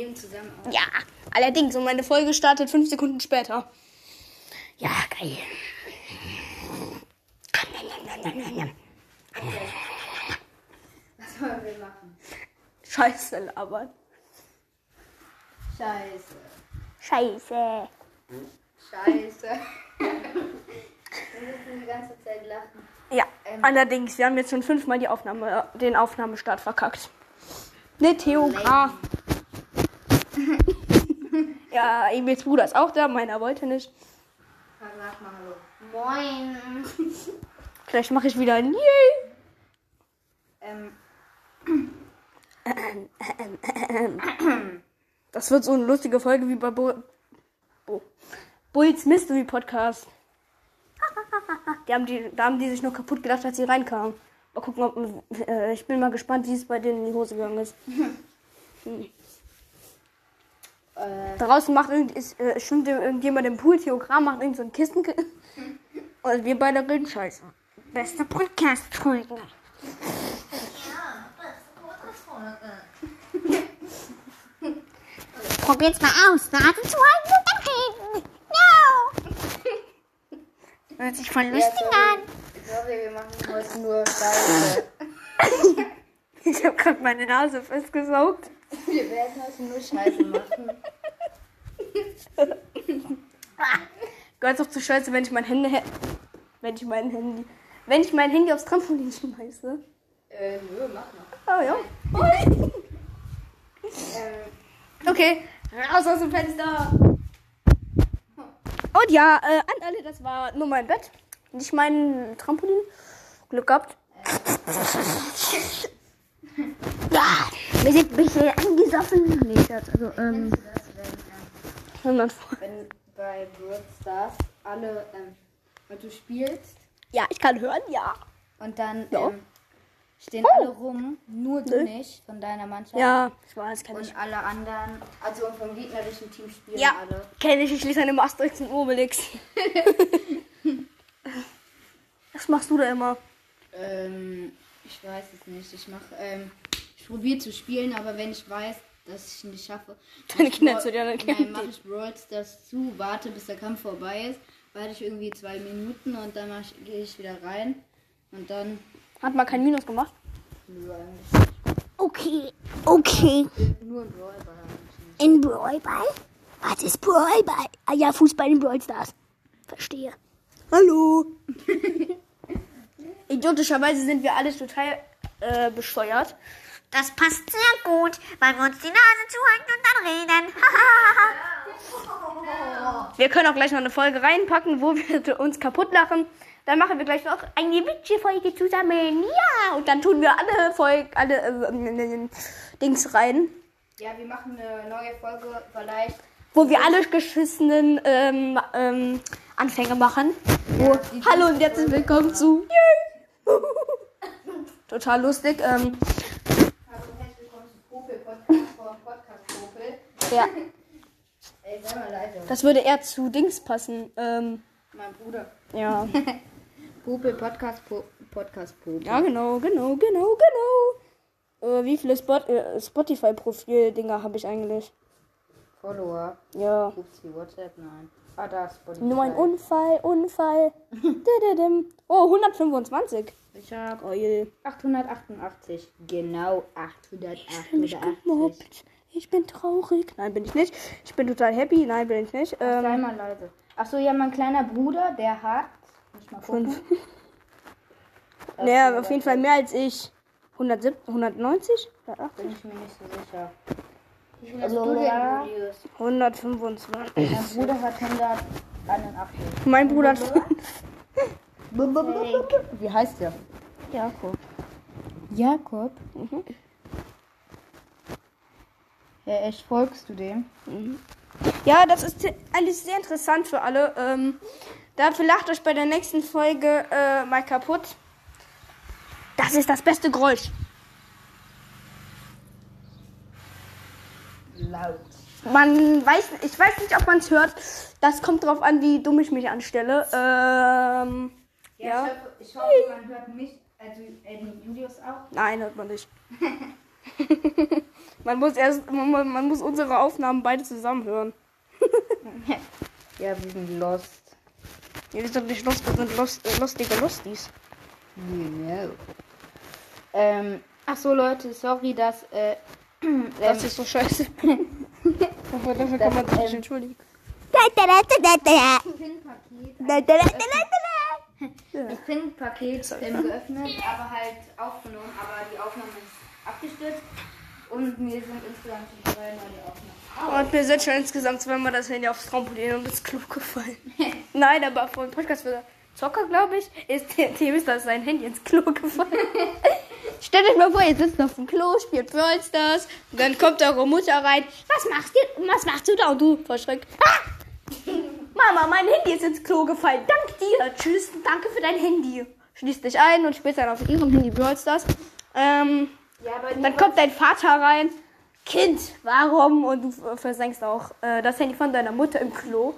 nehmen zusammen auf. Ja, allerdings. Und meine Folge startet fünf Sekunden später. Ja, geil. Was wollen wir machen? Scheiße, labern. Scheiße. Scheiße. Scheiße. wir müssen die ganze Zeit lachen. Ja, Ähm. allerdings. Wir haben jetzt schon fünfmal die Aufnahme, den Aufnahmestart verkackt. Ne, Theo Graf. Ja, Emils Bruder ist auch da. Meiner wollte nicht. Sag mal hallo. Moin. Vielleicht mache ich wieder ein Yay. Ähm, Das wird so eine lustige Folge wie bei Bo Bo Bulls Mystery Podcast. Die haben die, da haben die sich noch kaputt gedacht, als sie reinkamen. Mal gucken, ob, äh, ich bin mal gespannt, wie es bei denen in die Hose gegangen ist. äh, Draußen macht irgend, ist, äh, schwimmt irgendjemand im Pool, Theogramm macht irgend so ein Kissen. Und wir beide reden scheiße. Beste Podcast-Folge. Probiert's mal aus. Nase zu halten und dann reden. No. Hört sich voll ja, lustig sorry. an. Sorry, wir machen heute nur Scheiße. Ich habe gerade meine Nase festgesaugt. Wir werden heute nur Scheiße machen. Gehört doch zu scheiße, wenn ich mein Handy. Wenn ich mein Handy. Wenn ich mein Handy aufs Trampolin schmeiße. Äh, nö, mach mal. Oh ja. Ähm, Okay, raus aus dem Fenster. Und ja, äh, an alle, das war nur mein Bett. Nicht mein Trampolin. Glück gehabt. Ja, wir sind ein bisschen angesoffen. Nee, Scherz, also, ähm, wenn, ähm, wenn bei Brawl Stars alle, ähm, wenn du spielst ja, ich kann hören, ja. und dann Ja. ähm, stehen alle rum, nur du Nee. nicht von deiner Mannschaft. Ja, ich weiß, kann ich. Und alle anderen, also vom gegnerischen Team spielen Ja, alle. kenne ich. Ich lese eine Asterix und Obelix. Was machst du da immer? Ähm, ich weiß es nicht. Ich mache, ähm, ich probiere zu spielen, aber wenn ich weiß, dass ich es nicht schaffe, Kinder Brawl- zu dir, dann Nein, mache ich Brawl Stars zu, warte bis der Kampf vorbei ist, warte ich irgendwie zwei Minuten und dann gehe ich wieder rein und dann Hat mal kein Minus gemacht? eigentlich Okay, okay. nur ein Brawl Ball. In Brawlball? Was ist Brawlball? Ah ja, Fußball in Brawl Stars. Verstehe. Hallo. Idiotischerweise sind wir alle total äh, bescheuert. Das passt sehr gut, weil wir uns die Nase zuhalten und dann reden. Wir können auch gleich noch eine Folge reinpacken, wo wir uns kaputt lachen. Dann machen wir gleich noch eine Witche-Folge zusammen. Ja, und dann tun wir alle Folgen, alle äh, Dings rein, Ja, wir machen eine neue Folge vielleicht. wo wir alle geschissenen ähm, ähm, Anfänge machen. Die hallo und herzlich willkommen zu. Yay. Total lustig. Ähm, ja, Ey, sei mal leise. das würde eher zu Dings passen. Ähm, Mein Bruder. ja. Popel Podcast po Podcast Popel. Ja, genau, genau, genau, genau. Äh, wie viele Spot äh, Spotify-Profil-Dinger habe ich eigentlich? Follower. Ja. Upsi, WhatsApp, nein. Ah, da ist Spotify. Nur ein Unfall, Unfall. Oh, 125. Ich habe Geil. 888. Genau, Ich bin 888. gemobbt. Ich bin traurig. Nein, bin ich nicht. Ich bin total happy. Nein, bin ich nicht. Sei Ähm, mal leise. Achso, ja, mein kleiner Bruder, der hat. Muss mal gucken. fünf. Naja, auf jeden Fall mehr als ich. 170, 190? 180? Bin ich mir nicht so sicher. Wie viel Also, hast du denn, Julius? 125. Mein Bruder hat 181. Mein Bruder hat Wie heißt der? Jakob. Jakob. Ja, echt folgst du dem? Ja, das ist eigentlich sehr interessant für alle. Ähm, dafür lacht euch bei der nächsten Folge äh, mal kaputt. Das ist das beste Geräusch. Laut. Man weiß, ich weiß nicht, ob man es hört. Das kommt drauf an, wie dumm ich mich anstelle. Ähm, Ja, Ja. Ich, hoffe, ich hoffe, man hört mich, also äh, Julius auch. nein, hört man nicht. Man muss erst, man, man- muss unsere Aufnahmen beide zusammen hören. Ja, wir sind lost. Ja, wir sind nicht lost, wir sind lost, äh, lustige Losties. No. Ähm, ach so, Leute, sorry, dass, äh, Das ähm, ist so scheiße. Aber dafür kann man sich nicht entschuldigen. Da, da. das PIN-Paket ähm, geöffnet, aber halt aufgenommen, aber die Aufnahme ist abgestürzt und mir sind insgesamt schon dreimal die Aufnahmen. Und mir sind schon insgesamt zweimal das Handy aufs Trampolin und ins Klo gefallen. Nein, aber vor dem Podcast für Zocker, glaube ich, ist Tim ist das sein Handy ins Klo gefallen. Stellt euch mal vor, ihr sitzt auf dem Klo, spielt Brawl Stars, und dann kommt eure Mutter rein. Was machst du? Was machst du da? Und du verschreckt. Ah! Mama, mein Handy ist ins Klo gefallen. Dank dir. Tschüss. Danke für dein Handy. Schließt dich ein und spielst dann auf ihrem Handy Brawl Stars. Ähm, Ja, dann kommt dein Vater rein. Kind, warum? Und du versenkst auch äh, das Handy von deiner Mutter im Klo.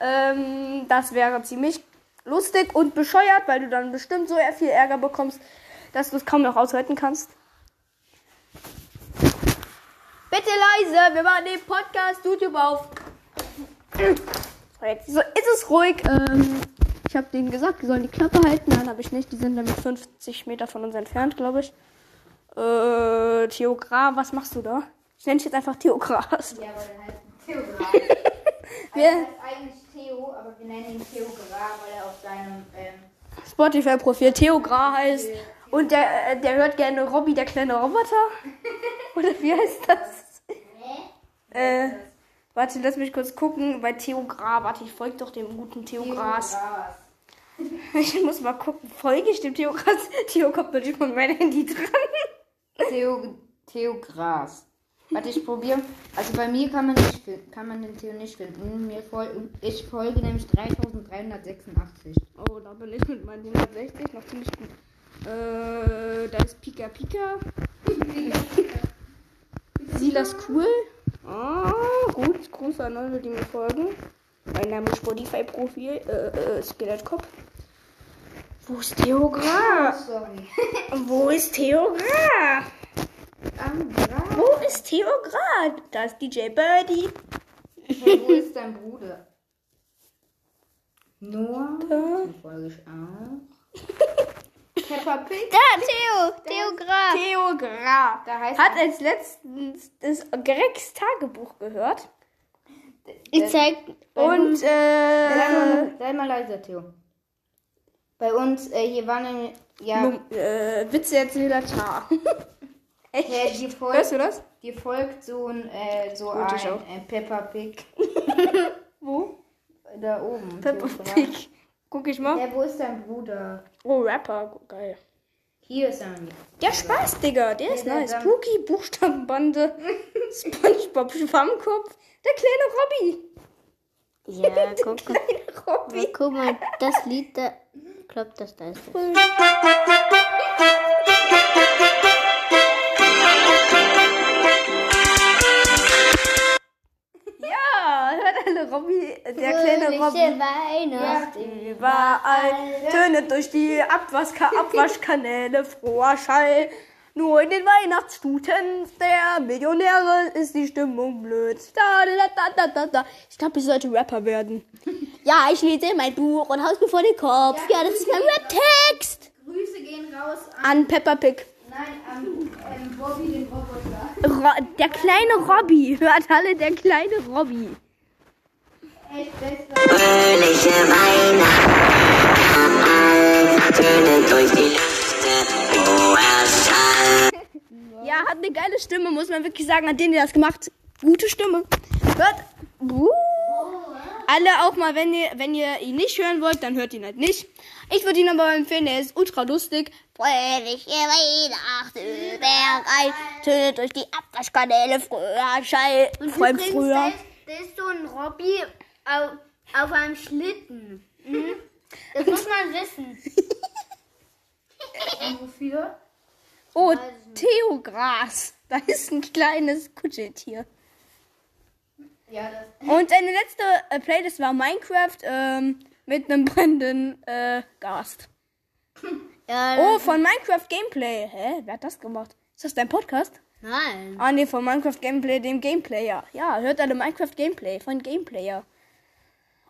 Ähm, das wäre ziemlich lustig und bescheuert, weil du dann bestimmt so viel Ärger bekommst, dass du es kaum noch aushalten kannst. Bitte leise, wir machen den Podcast YouTube auf. So, jetzt so, ist es ruhig. Ähm, ich habe denen gesagt, die sollen die Klappe halten. Nein, habe ich nicht. Die sind nämlich 50 Meter von uns entfernt, glaube ich. Äh, Theogra, was machst du da? Ich nenne dich jetzt einfach Theogras. Ja, aber der heißt Theograf. Wir- Also, heißt eigentlich Theo, aber wir nennen ihn Theograf, weil er auf seinem, ähm, Spotify-Profil Theogra heißt. Und der, äh, der hört gerne Robby, der kleine Roboter. Oder wie heißt das? Äh, warte, lass mich kurz gucken. Bei Theogra, warte, ich folge doch dem guten Theogras. Theogras. Ich muss mal gucken, folge ich dem Theogras? Theo kommt natürlich von meinem Handy dran. Theo, Theogras. Warte, ich probiere. Also bei mir kann man, nicht, kann man den Theo nicht finden. Mir fol ich folge nämlich 3386. Oh, da bin ich mit meinen 160 noch ziemlich gut. Äh, da ist Pika Pika. Silas cool. Ah, gut. Grüße an alle, die mir folgen. Mein Name ist Spotify-Profil. Äh, äh, Skelettkopf. Wo ist Theogra? Sorry. Wo ist Theogra? Am Grab. Wo ist Theogra? Da ist DJ Birdie. Hey, wo ist dein Bruder? Noah. Den folge ich auch. Peppa Pig. Da, Theo, Theograf. Theogra. Da heißt Hat als letztens das Gregs Tagebuch gehört. Ich zeig. Und, Sei äh, mal, sei mal leiser, Theo. Bei uns, äh, hier waren eine, ja, Num- äh, Witze erzähler Tar. Echt? ja die, Hörst folgt, du das? die folgt so ein, äh, so Gut, ich auch. ein, ein Peppa Pig. Wo? Da oben. Peppa Theo Pig. Guck ich mal. Ja, wo ist dein Bruder? Oh, Rapper. Geil. Hier ist er. Der Spaß, Digga. Der ist Ja, der nice. Spooky, Buchstabenbande, Spongebob, Schwammkopf. Der kleine Robby. Ja, guck, Kleine Robby. guck mal, das Lied da. Ich glaub, das da ist das. Robby. Der kleine Robby. Weihnacht. Überall tönet durch die Abwaschka Abwaschkanäle froher Schall. Nur in den Weihnachtsstuten der Millionäre ist die Stimmung blöd. Da, da, da, da, da, da. Ich glaube, ich sollte Rapper werden. Ja, ich lese mein Buch und haus mir vor den Kopf. Ja, das ist mein Rap-Text. Grüße gehen raus an, An Peppa Pig. nein, an ähm, Bobby, den Roboter. Ro der kleine Robby. Hört alle, der kleine Robby. Fröhliche Weihnachten durch die Lüfte. Ja, hat eine geile Stimme, muss man wirklich sagen. Hat den, der das gemacht. Gute Stimme. Hört. Uh. Alle auch mal, wenn ihr, wenn ihr ihn nicht hören wollt, dann hört ihn halt nicht. Ich würde ihn aber empfehlen, er ist ultra lustig. Fröhliche Weihnachten überall. Tönet durch die Abwaschkanäle früher Schall. Vor allem früher. Das ist so ein Robby auf, auf einem Schlitten. Mhm. Das muss man wissen. Und wofür? Oh, Theogras. Da ist ein kleines Kuscheltier. Ja, das. Und seine letzte äh, Playlist war Minecraft ähm, mit einem brennenden äh, Gast. Ja, Oh, von Minecraft Gameplay. Hä? Wer hat das gemacht? Ist das dein Podcast? Nein. Ah, nee, von Minecraft Gameplay, dem Gameplayer. Ja, hört alle Minecraft Gameplay von Gameplayer.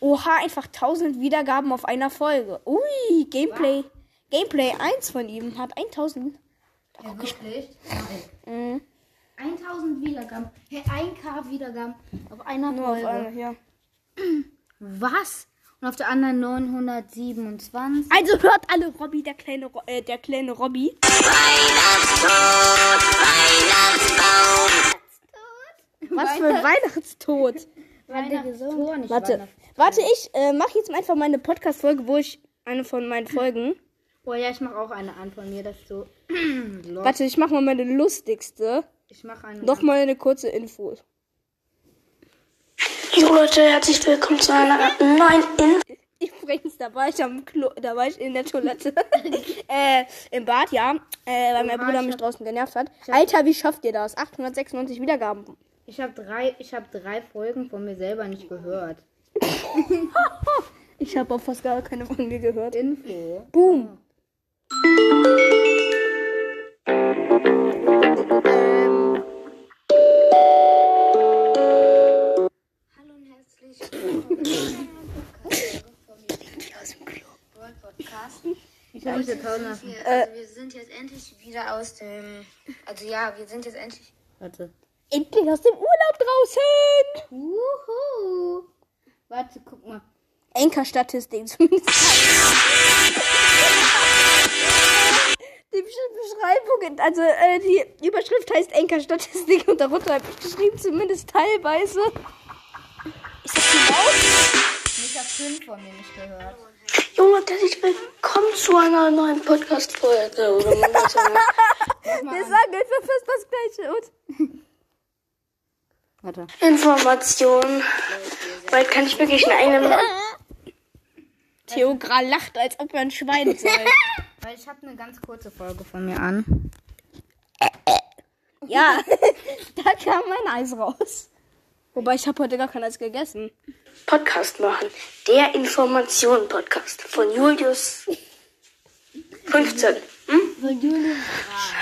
Oha, einfach 1000 Wiedergaben auf einer Folge. Ui, Gameplay. Gameplay 1 von ihm hat 1000. Ja, wirklich? Mhm. 1000 Wiedergaben. Hey, 1k Wiedergaben auf einer Nur auf Folge. einer, ja. Was? Und auf der anderen 927. Also hört alle Robby, der kleine, äh, der kleine Robby. Was für ein Weihnachtstod. Weihnachtstor, Warte, warte, ich äh, mache jetzt einfach meine Podcast-Folge, wo ich eine von meinen Folgen. Oh ja, ich mache auch eine an von mir, das ist so. Warte, ich mache mal meine lustigste. Ich mache eine. Noch mal eine kurze Info. Jo Leute, herzlich willkommen zu einer neuen Info. Übrigens, da war ich am Klo, da war ich in der Toilette. äh, im Bad, ja. Äh, weil mein Bruder ich mich draußen genervt hat. Alter, wie schafft ihr das? 896 Wiedergaben. Ich habe drei, ich habe drei Folgen von mir selber nicht gehört. Ich habe auch fast gar keine von mir gehört. Info. Boom. Hallo und herzlich willkommen Podcast. Ich habe diese tausend. Also wir sind jetzt endlich wieder aus dem. Also ja, wir sind jetzt endlich. Warte. Endlich aus dem Urlaub draußen. Wuhu. Warte, guck mal. Enker-Statistik zumindest. Die Besch- Beschreibung, also äh, die Überschrift heißt Enker-Statistik und darunter habe ich geschrieben, zumindest teilweise. Ist das zu laut? Ich habe fünf von mir nicht gehört. Leute, herzlich willkommen zu einer neuen Podcast-Folge. Wir sagen einfach fast das Gleiche. Und Warte. Information. Bald kann ich wirklich in einem. Theogra lacht, als ob er ein Schwein sei. Weil ich habe eine ganz kurze Folge von mir an. ja, da kam mein Eis raus. Wobei ich habe heute gar kein Eis gegessen. Podcast machen. Der Information-Podcast von Julius 15.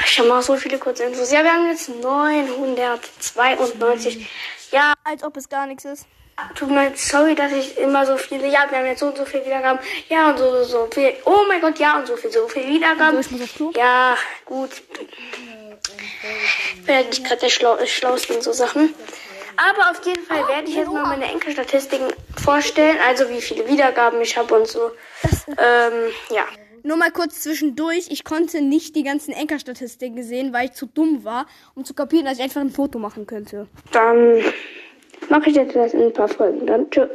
Schon mal so viele kurze Infos. Ja, wir haben jetzt 992. Ja, Als ob es gar nichts ist. tut mir leid, sorry, dass ich immer so viele. Ja, wir haben jetzt so und so viel Wiedergaben. Ja, und so, so, so viel. Oh mein Gott, ja, und so viel, so viel Wiedergaben. Ja, gut. Ich bin halt nicht gerade der Schlau Schlauste in so Sachen. Aber auf jeden Fall werde ich jetzt mal meine Enkelstatistiken vorstellen. Also wie viele Wiedergaben ich habe und so. Ähm, ja. Nur mal kurz zwischendurch. Ich konnte nicht die ganzen Enker-Statistiken sehen, weil ich zu dumm war, um zu kapieren, dass ich einfach ein Foto machen könnte. Dann mache ich jetzt das in ein paar Folgen. Dann tschö.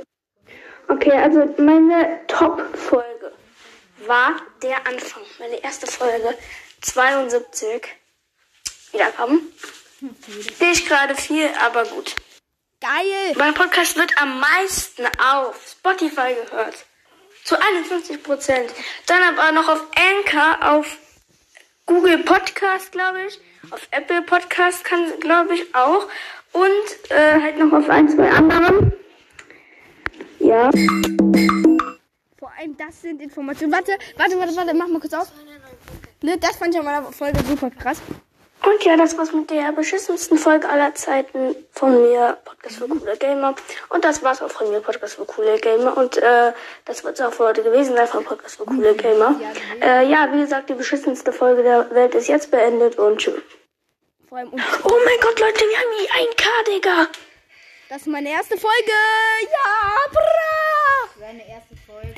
Okay, also meine Top-Folge war der Anfang. Meine erste Folge. 72 Wiedergaben. Nicht gerade viel, aber gut. Geil! Mein Podcast wird am meisten auf Spotify gehört. Zu 51 Prozent. Dann aber noch auf Anchor, auf Google Podcast, glaube ich. Auf Apple Podcast kann, glaube ich, auch. Und äh, halt noch auf ein, zwei anderen. Ja. Vor allem, das sind Informationen. Warte, warte, warte, warte, mach mal kurz auf. Ne, das fand ich an meiner Folge super krass. Und ja, das war's mit der beschissensten Folge aller Zeiten von mir, Podcast für coole Gamer. Und das war's auch von mir, Podcast für coole Gamer. Und äh, das wird's auch für heute gewesen sein von Podcast für coole Gamer. Äh, ja, wie gesagt, die beschissenste Folge der Welt ist jetzt beendet und tschüss. Vor allem, und Oh mein Gott, Leute, wir haben die 1K, Digga. das ist meine erste Folge. Ja, bra! Seine erste Folge.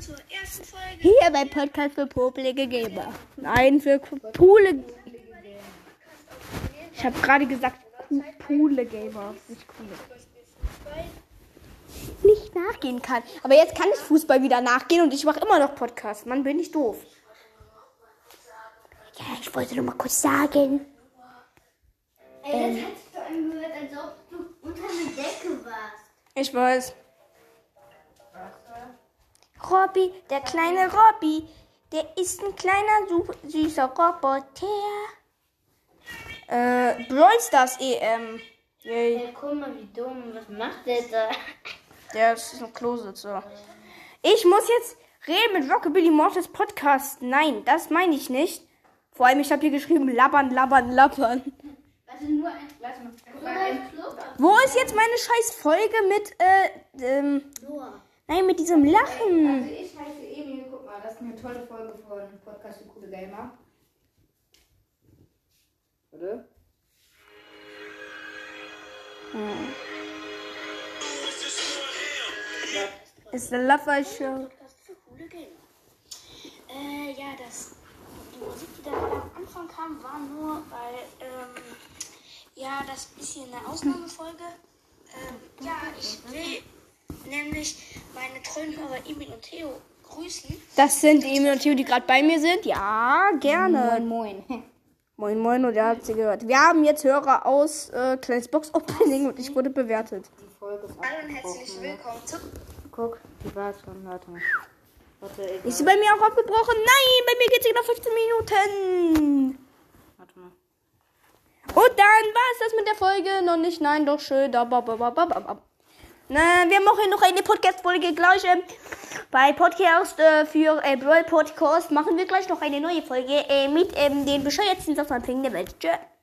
Willkommen zur ersten Folge. Hier beim Podcast für popelige Gamer. Nein, für coole. Ich habe gerade gesagt, coole Gamer. Nicht coole. Nicht nachgehen kann. Aber jetzt kann ich Fußball wieder nachgehen und ich mache immer noch Podcast. Mann, bin ich doof. Ja, ich wollte nur mal kurz sagen. Ey, das hat sich so angehört, als ob du unter einer Decke warst. Ich weiß. Robby, der kleine Robby, der ist ein kleiner süßer Roboter. Äh, Brawl Stars EM. Yay. Ey, guck mal, wie dumm. Was macht der da? Der ist ein Klositzer. Ich muss jetzt reden mit Rockabilly Mortis Podcast. Nein, das meine ich nicht. Vor allem, ich habe hier geschrieben, labbern, labbern, labbern. Warte, nur ein. Warte mal. Wo ist jetzt meine scheiß Folge mit, äh, ähm, Noah. Nein, mit diesem Lachen? Also ich heiße Emil, guck mal, das ist eine tolle Folge von Podcast für coole Gamer. Warte. Ist der Lover Show. Podcast für coole Gamer. Äh, ja, das, die Musik, die da am Anfang kam, war nur, weil, ähm, ja, das ist bisschen eine Ausnahmefolge. Ähm, ja, ich will nämlich meine treuen Hörer Emil und Theo grüßen. Das sind die Emil und Theo, die gerade bei mir sind. Ja, gerne. Moin, moin. Moin, moin, und ihr habt sie gehört. Wir haben jetzt Hörer aus äh, kleines Box-Opening und ich wurde bewertet. Die Folge ist Hallo und herzlich willkommen zu Guck, die war schon, warte mal. Warte, egal. Ist sie bei mir auch abgebrochen? Nein, bei mir geht sie noch 15 Minuten. Warte mal. Und dann war es das mit der Folge. Noch nicht, nein, doch schön. Da, ba, ba, ba, ba, ba. Na, wir machen noch eine Podcast-Folge gleich. Ähm, bei Podcast äh, für äh, Brawl Podcast machen wir gleich noch eine neue Folge äh, mit ähm, den bescheuertsten Sachen der Welt. Tschö.